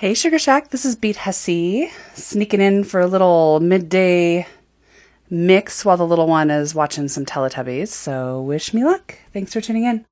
Hey, Sugar Shack, this is Beat Hussy, sneaking in for a little midday mix while the little one is watching some Teletubbies. So, wish me luck. Thanks for tuning in.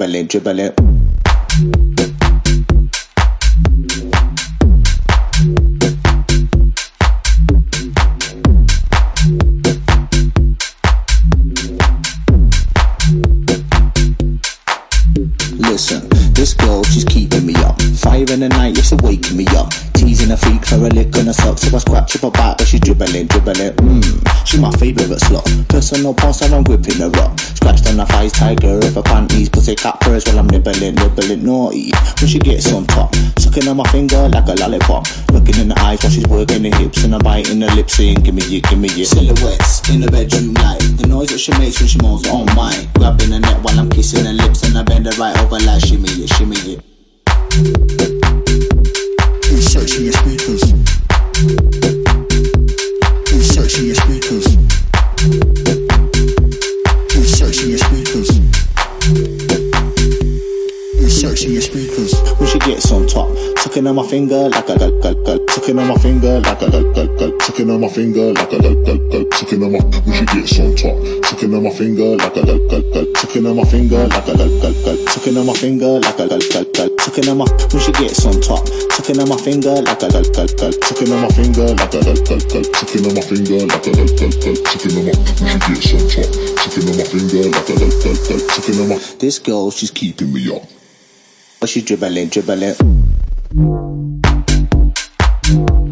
She's dribbling, dribbling. Listen, this girl, she's keeping me up. Fire in the night, it's waking me up. Teasing a freak for a lick on a sock. So I scratch up her back, but she's dribbling, dribbling. Mmm, she my favourite slot. Personal boss, and I'm gripping her up. I'm nibbling, nibbling naughty. When she gets on top, sucking on my finger like a lollipop. Looking in the eyes while she's working the hips, and I'm biting the lips, saying, Give me your, give me your silhouettes in the bedroom light. The noise that she makes when she moves on oh mine. Grabbing the neck while I'm kissing her lips, and I bend her right over like shimmy it, shimmy it. Searching your speakers. Sucking on my finger like a gal gal gal. Sucking on my finger like a gal gal gal. Sucking on my finger like a gal gal gal. Sucking on my when she gets on top. Sucking on my finger like a gal gal gal. Sucking on my finger like a gal gal gal. Sucking on my finger like a gal gal gal. Sucking on my when she gets on top. Sucking on my finger like a gal gal gal. Sucking on my finger like a gal gal gal. Sucking on my finger like a gal gal gal. Sucking on my when she gets on top. Sucking on my finger like a gal gal gal. Sucking on my this girl she's keeping me up. But she dribbling, dribbling. Thank you.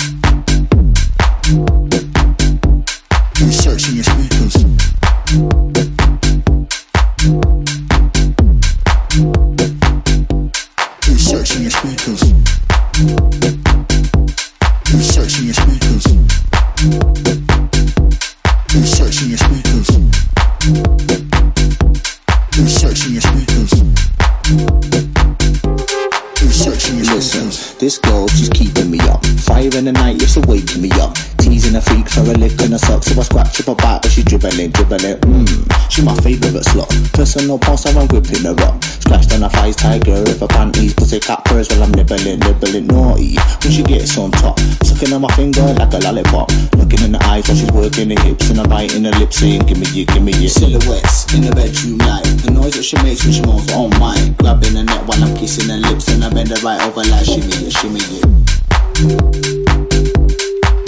Personal boss, I'm whipping her up. Scratched on her thighs, tiger, her panties. Pussy cat purrs while I'm nibbling, nibbling naughty. When she gets on top, sucking on my finger like a lollipop. Looking in the eyes while she's working the hips and I'm biting her lips, saying, Give me your, give me your silhouettes in the bedroom light. The noise that she makes when she moves on mine. Grabbing her neck while I'm kissing her lips, and I bend her right over like shimmy shimmy it.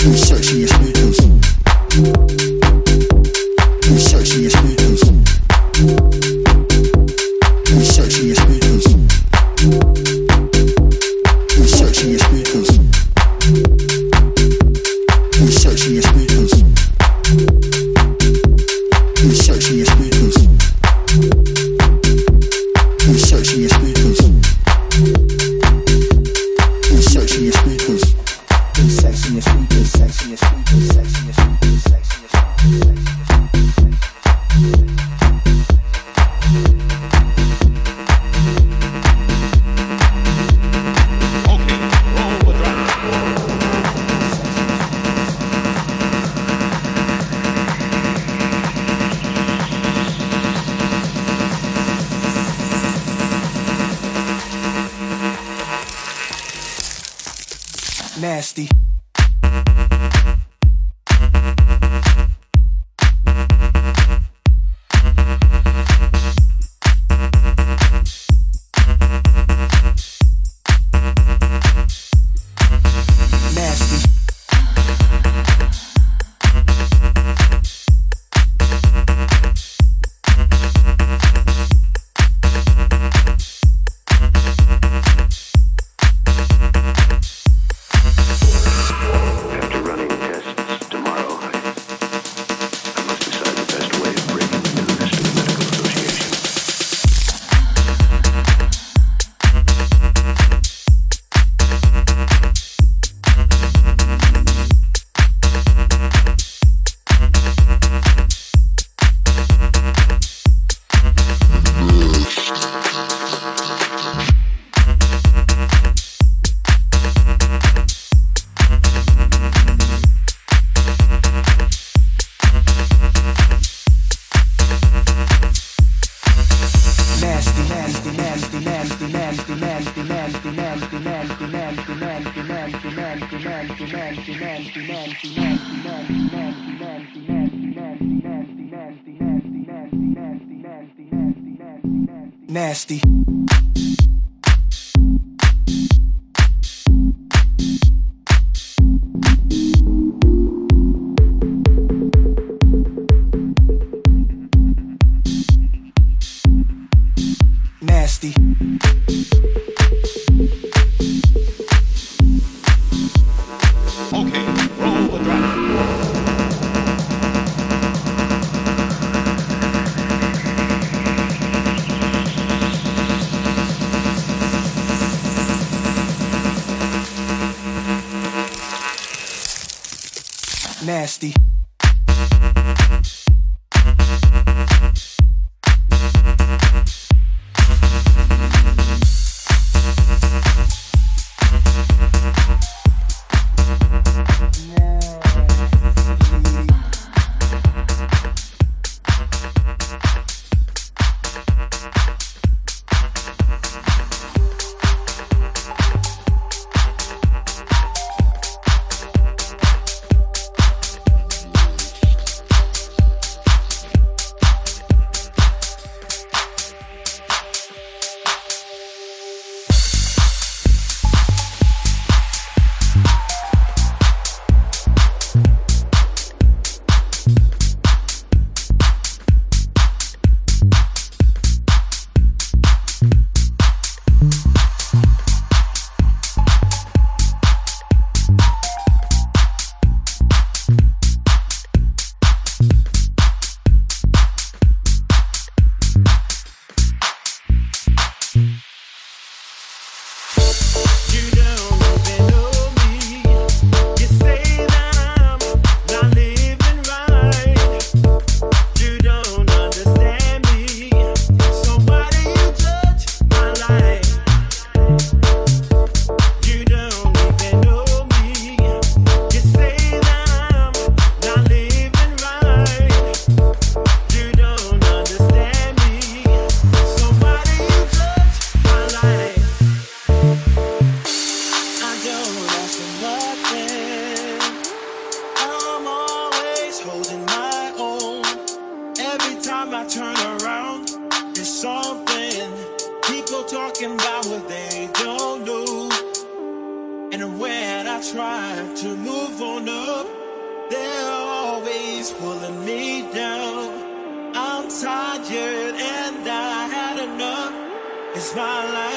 Researching your speakers. Nasty. try to move on up, they're always pulling me down. I'm tired and I had enough. It's my life.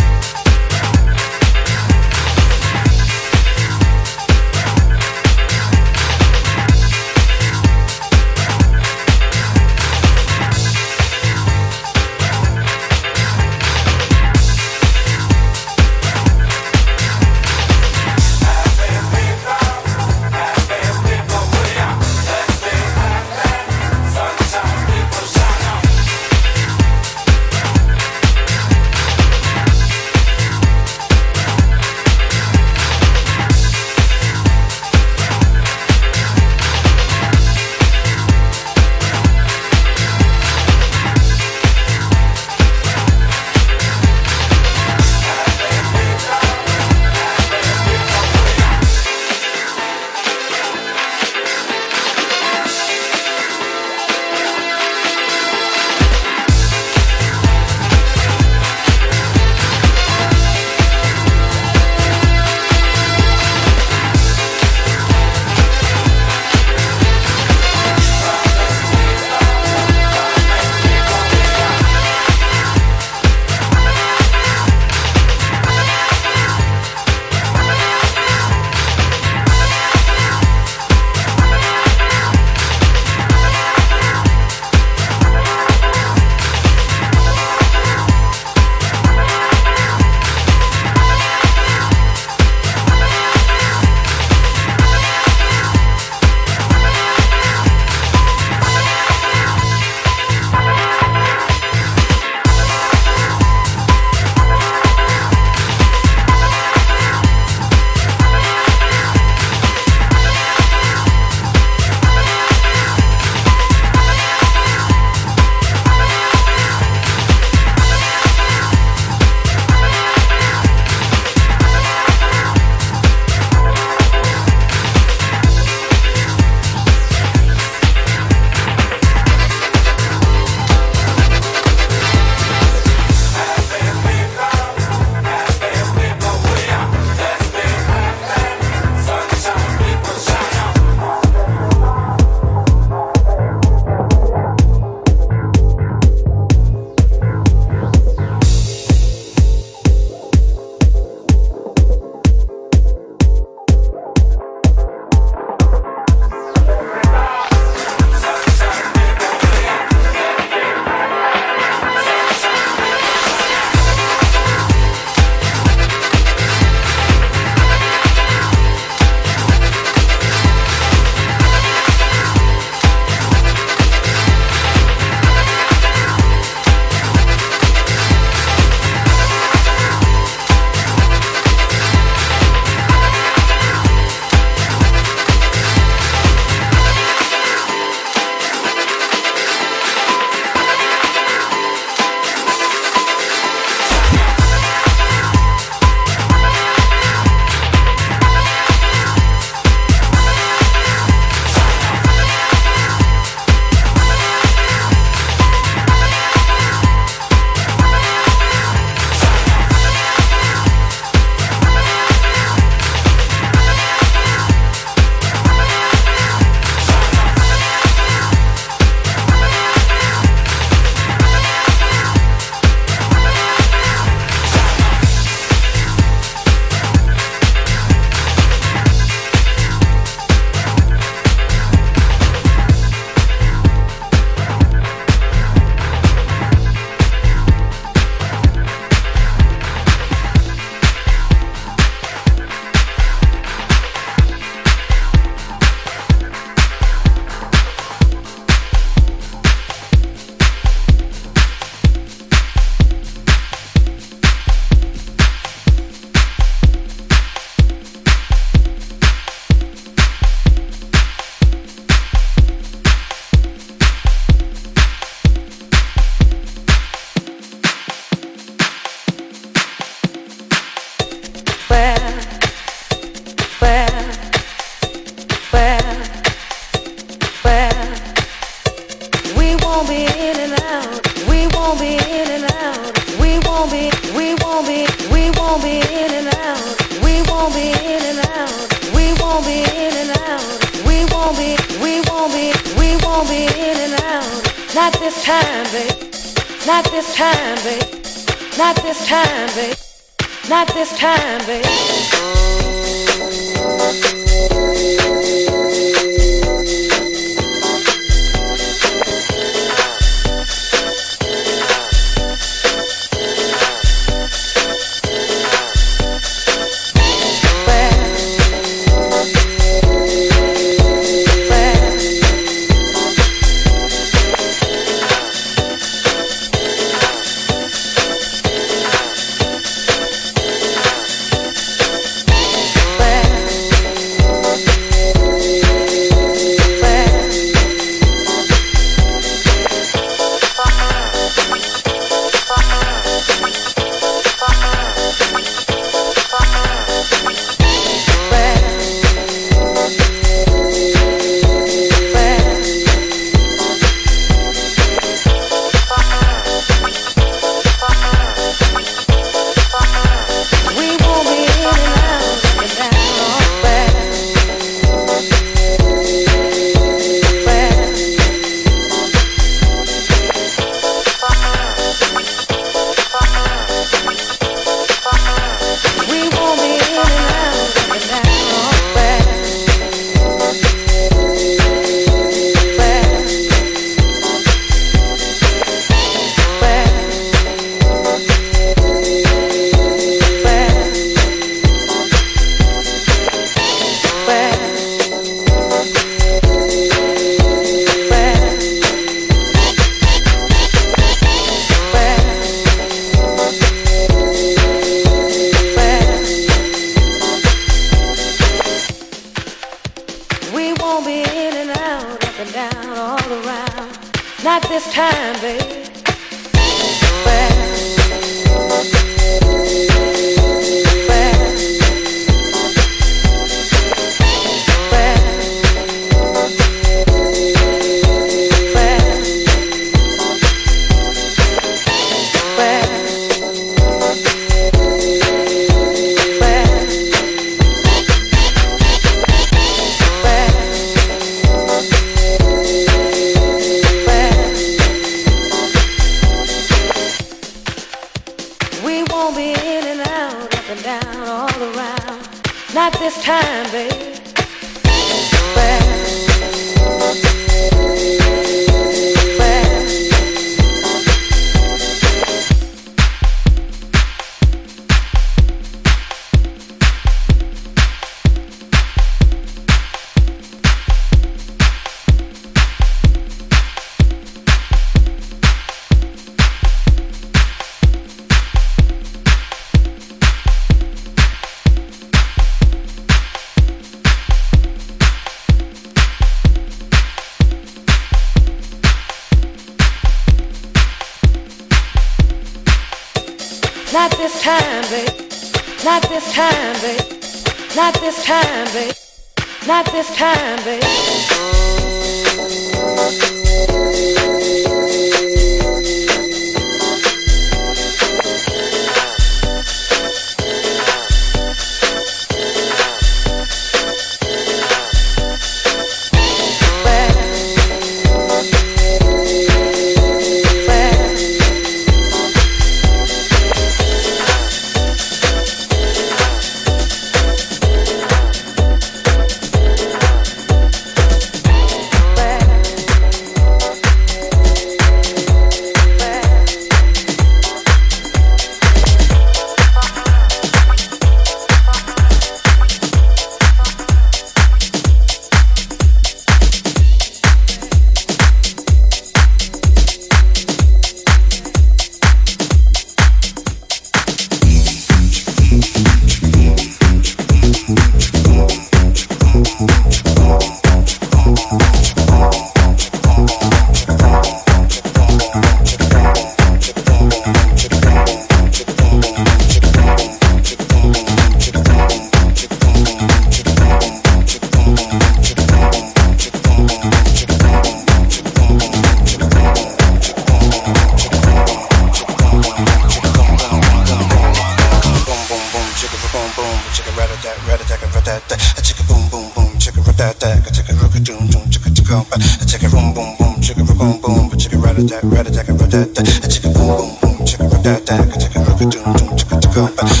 that. That a chicka boom boom boom chicka ra that that a chicka rooka doom doom chicka chicka um a chicka room boom boom chicka ra boom boom. A chicka ra that ra that ra that that a chicka boom boom boom chicka ra that that a chicka rooka doom doom chicka chicka um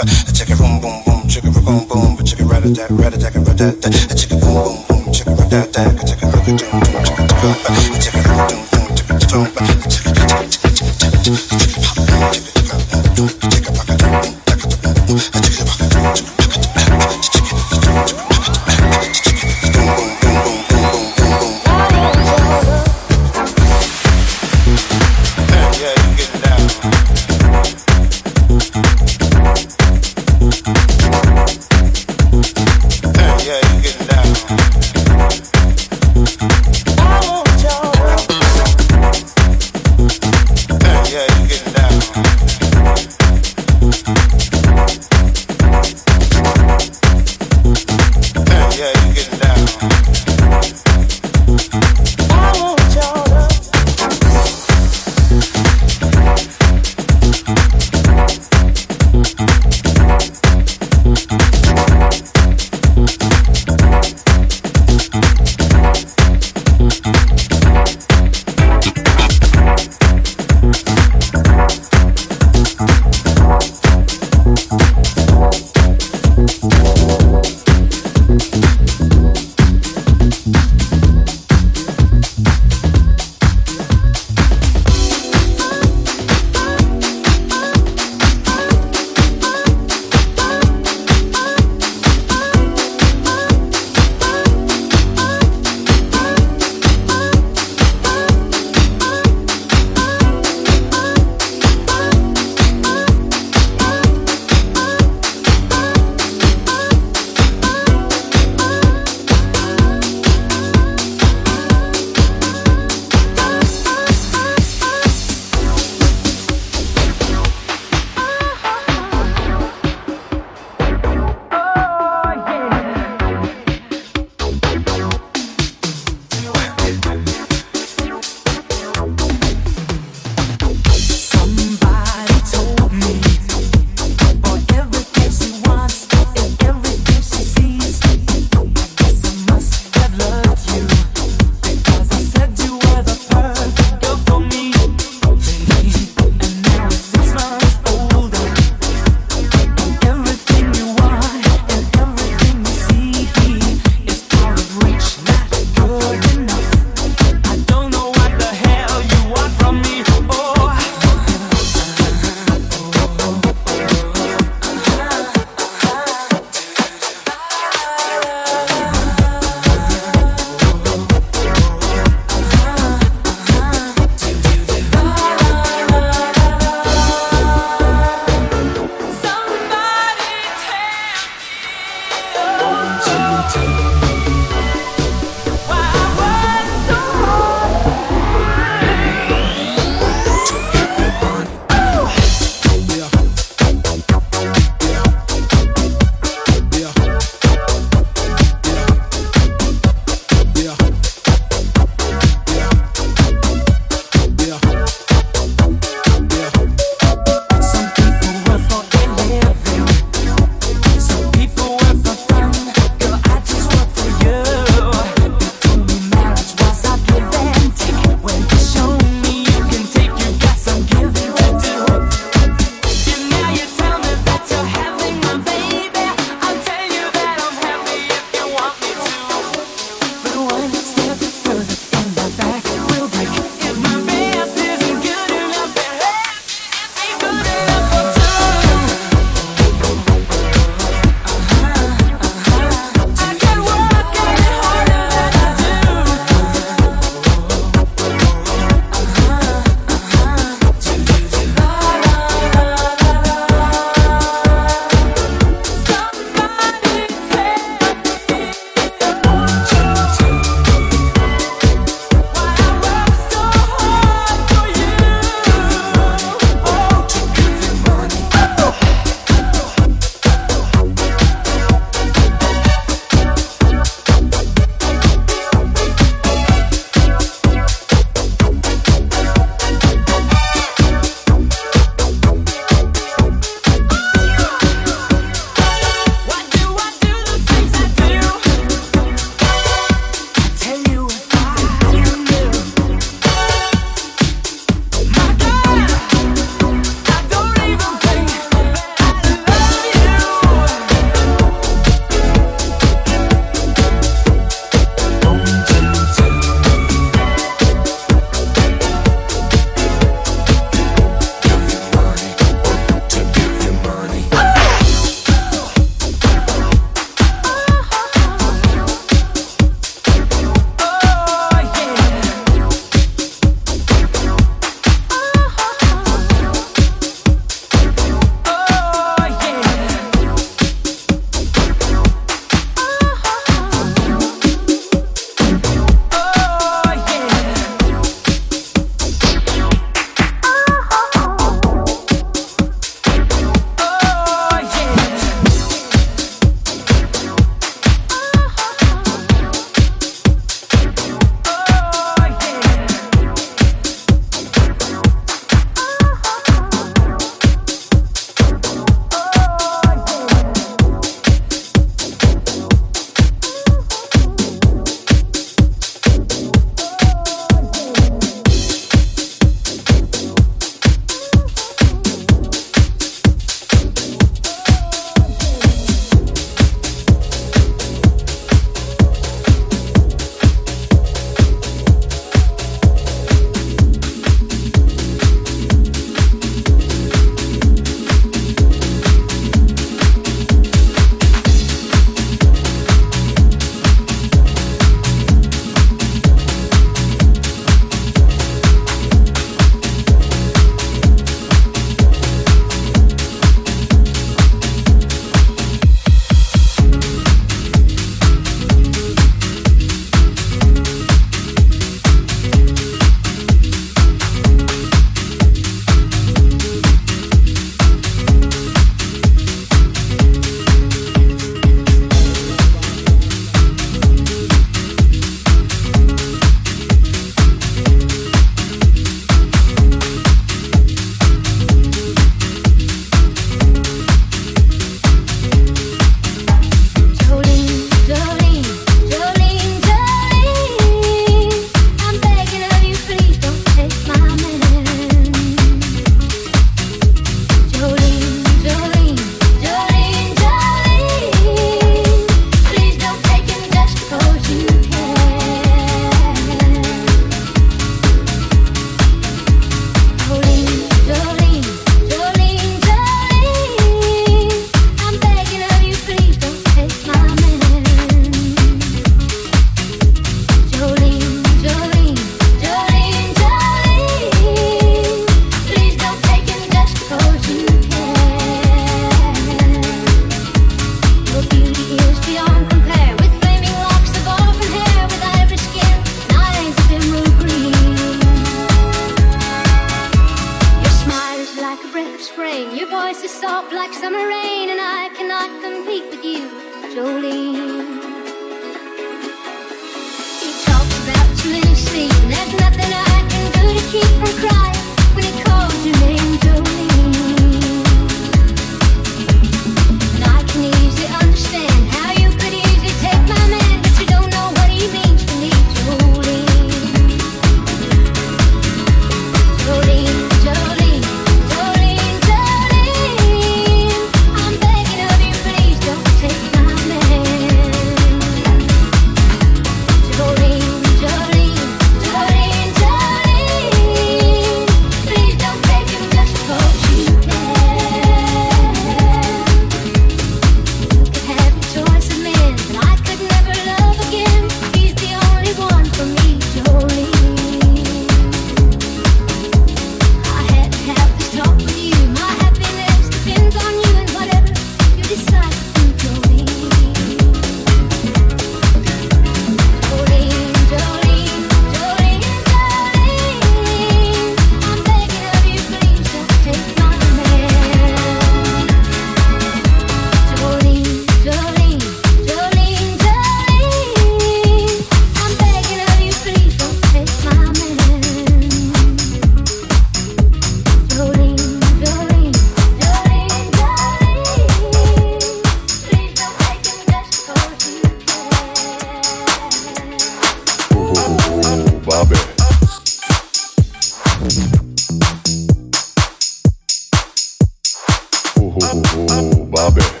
oh, oh, Bobby.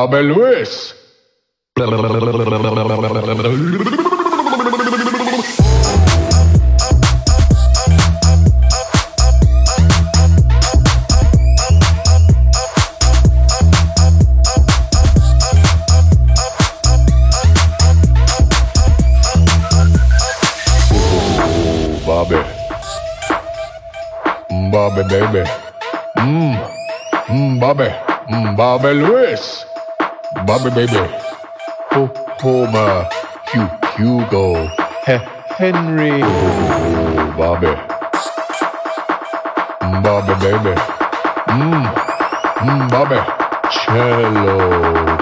Carmen Luis. Bobby, mm, baby. Mmm, mmm, Bobby, mmm, Bobby Lewis. Bobby baby, Poma, uh, Hugo, Henry, Bobby, Bobby baby, mm, mm Bobby, Cello.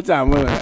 This shit over one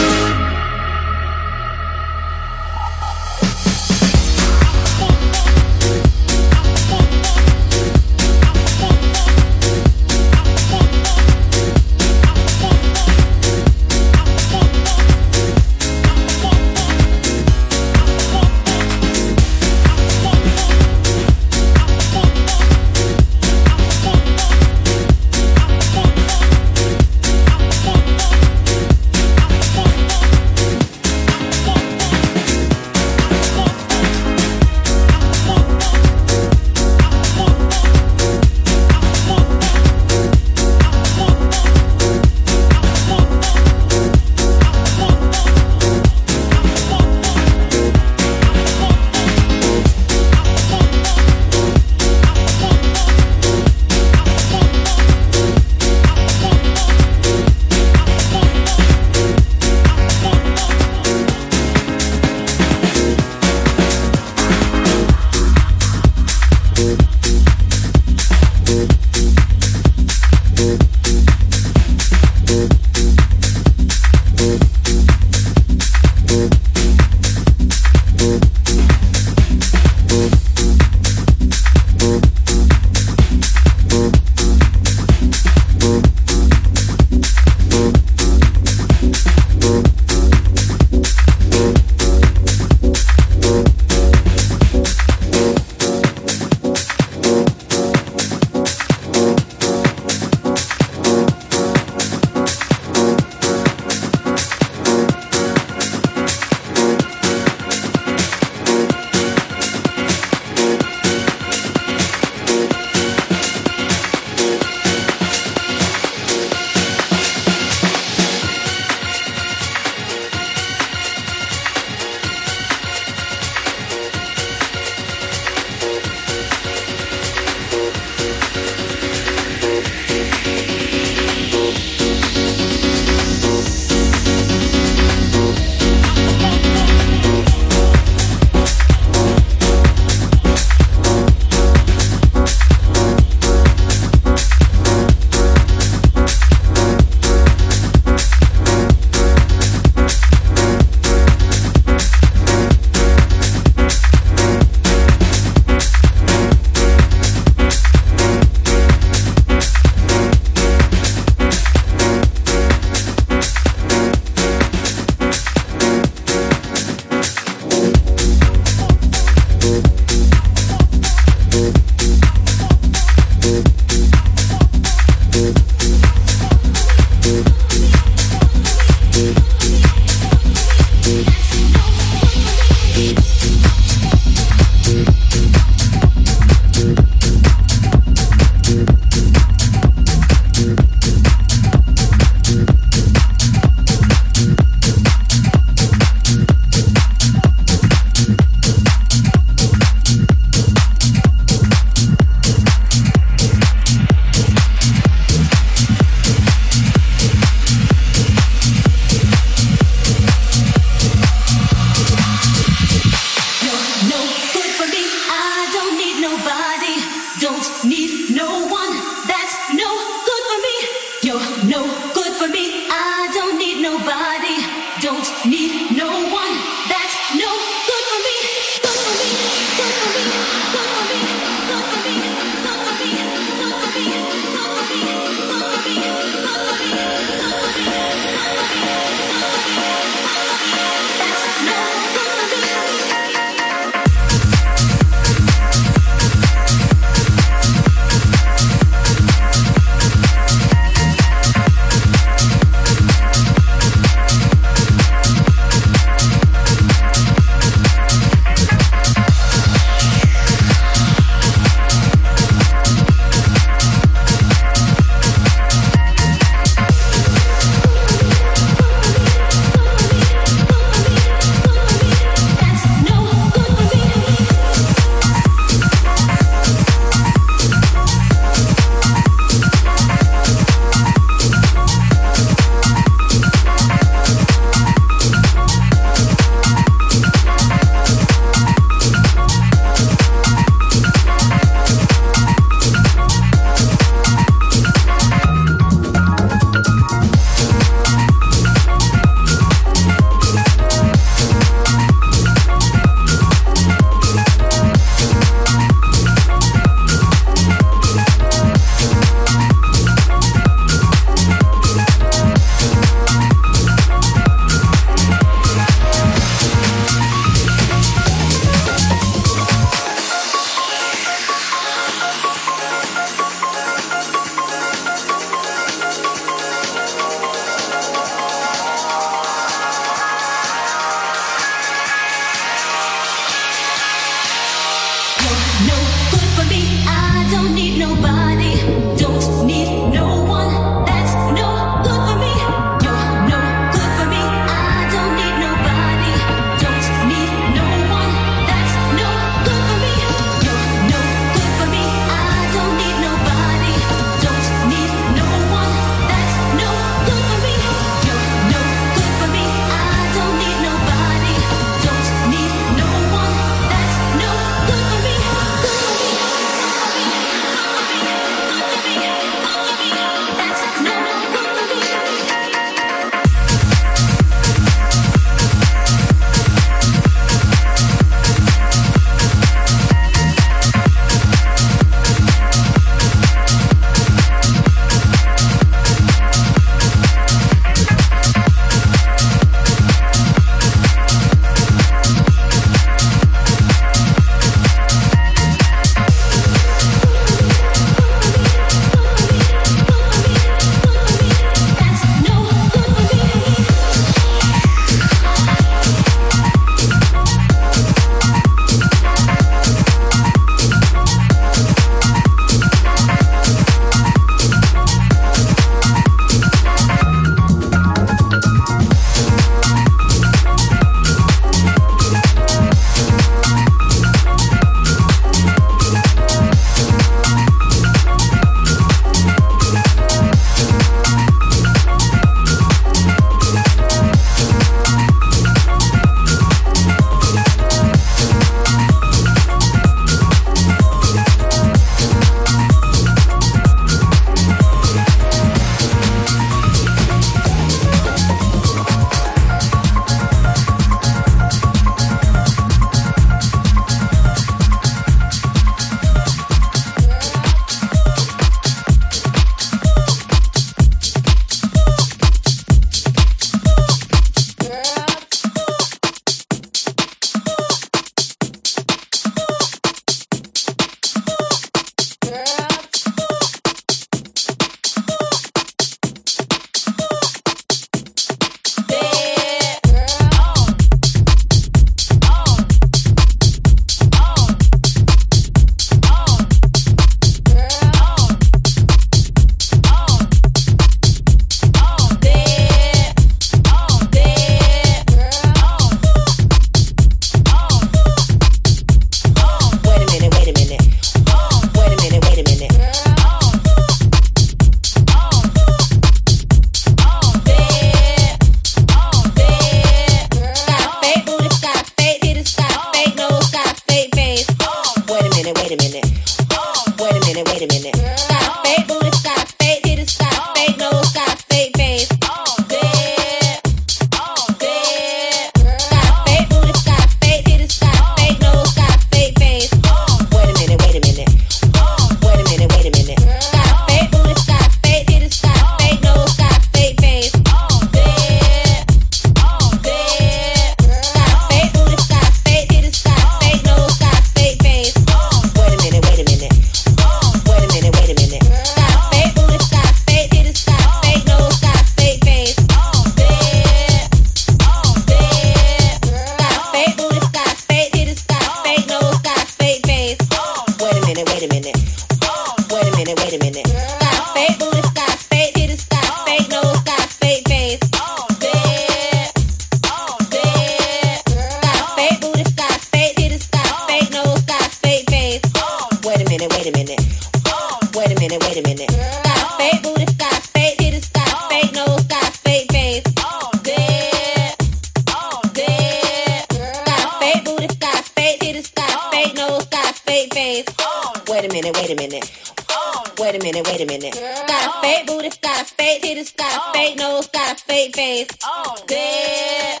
fake nose, got a fake face. Oh, dead.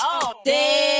Oh, dead.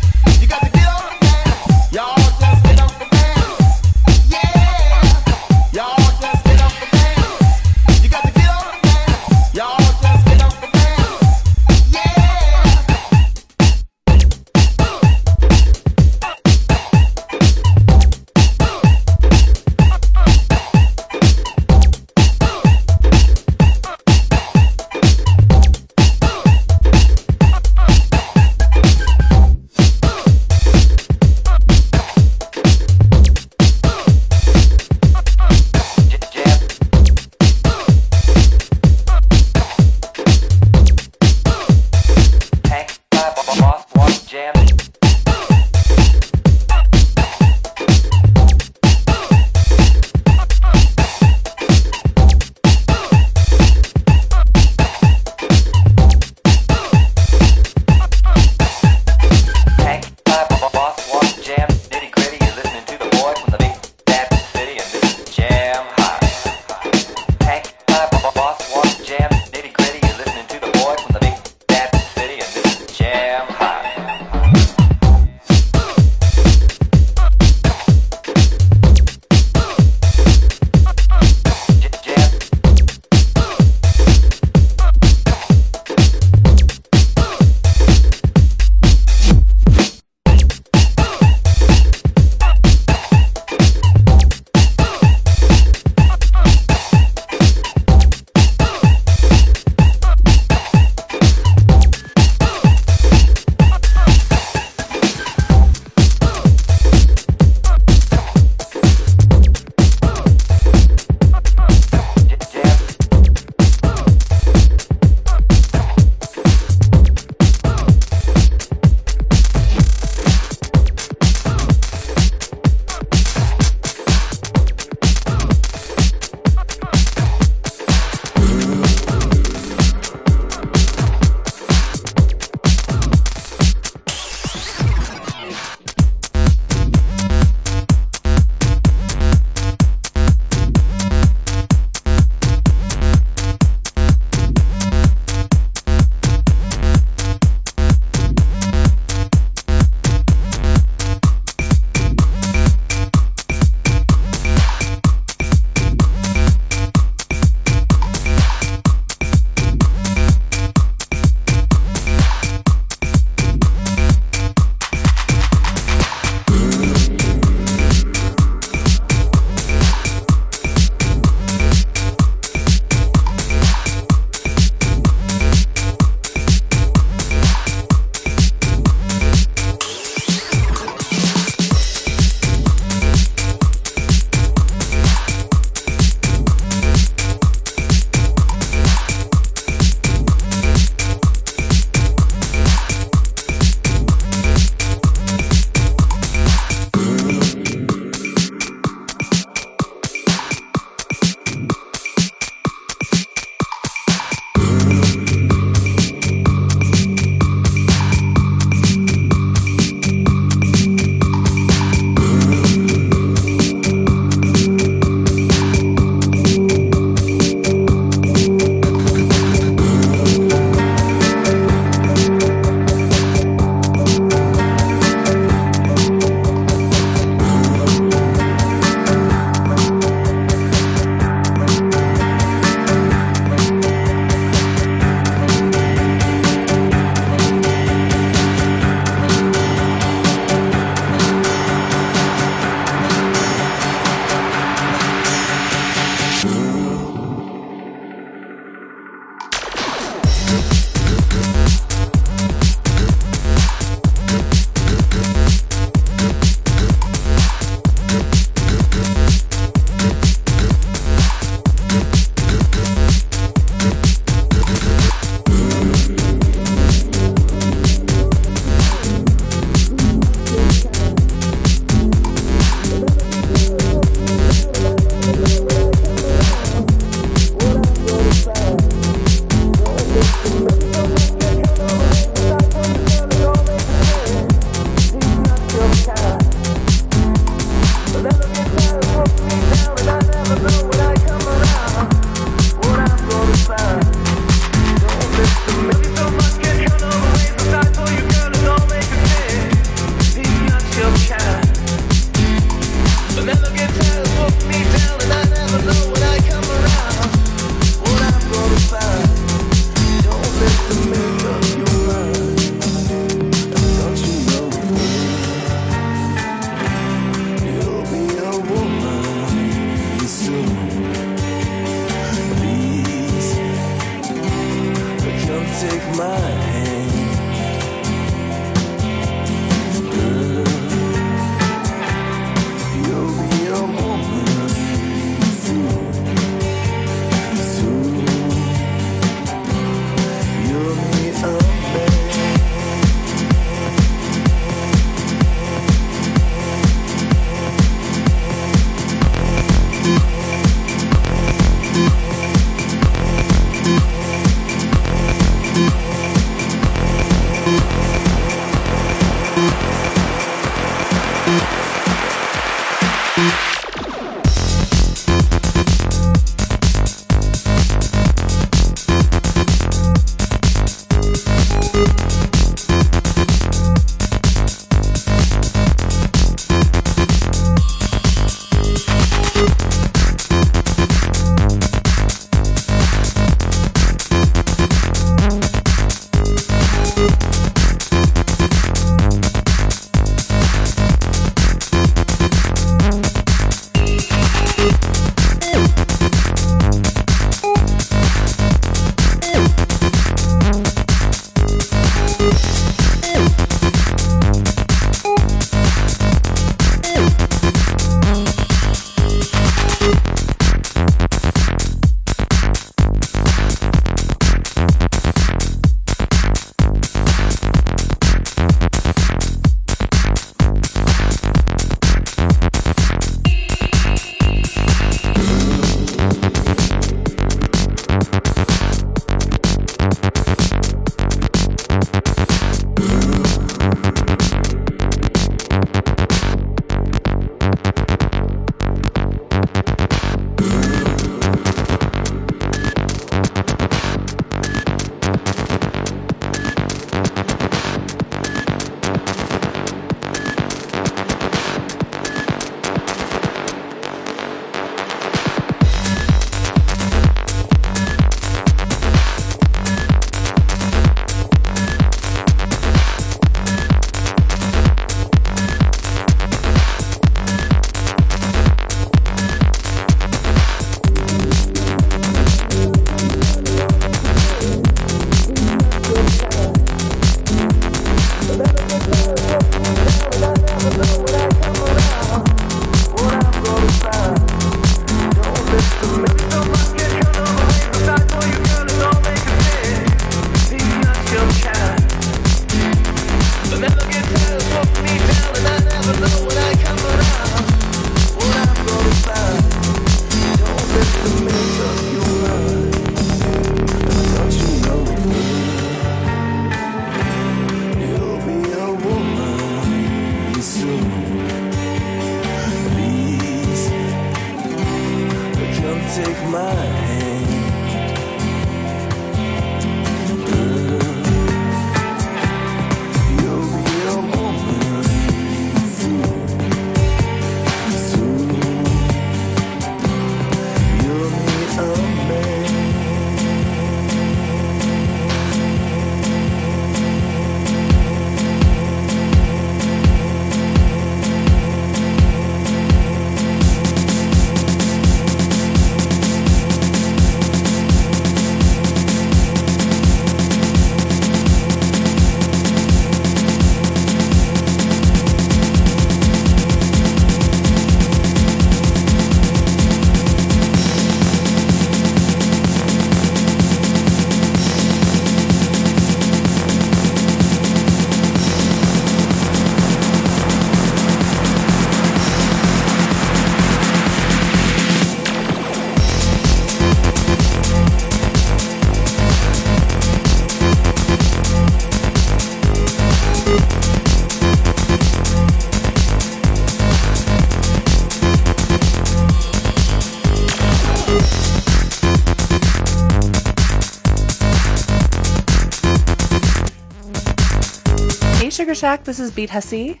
Sugar Shack, this is Beat Hussy.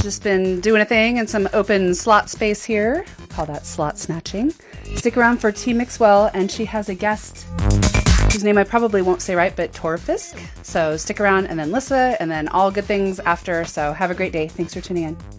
Just been doing a thing in some open slot space here. Call that slot snatching. Stick around for T Mixwell, and she has a guest whose name I probably won't say right, but Torfisk. So stick around, and then Lissa, and then all good things after. So have a great day. Thanks for tuning in.